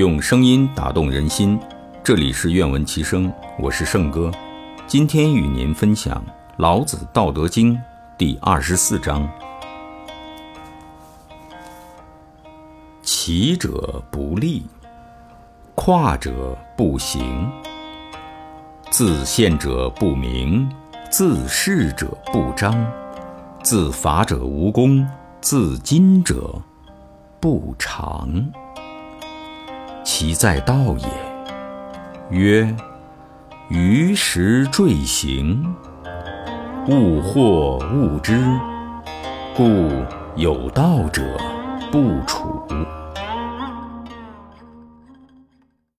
用声音打动人心，这里是愿闻其声，我是圣哥。今天与您分享《老子·道德经》第二十四章：起者不立，跨者不行，自见者不明，自是者不彰，自伐者无功，自矜者不长。其在道也。曰：于时坠行，物或物之，故有道者不处。